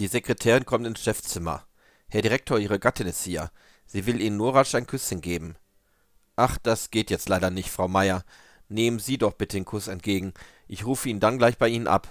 Die Sekretärin kommt ins Chefzimmer. Herr Direktor, Ihre Gattin ist hier. Sie will Ihnen nur rasch ein Küsschen geben. Ach, das geht jetzt leider nicht, Frau Meier. Nehmen Sie doch bitte den Kuss entgegen. Ich rufe ihn dann gleich bei Ihnen ab.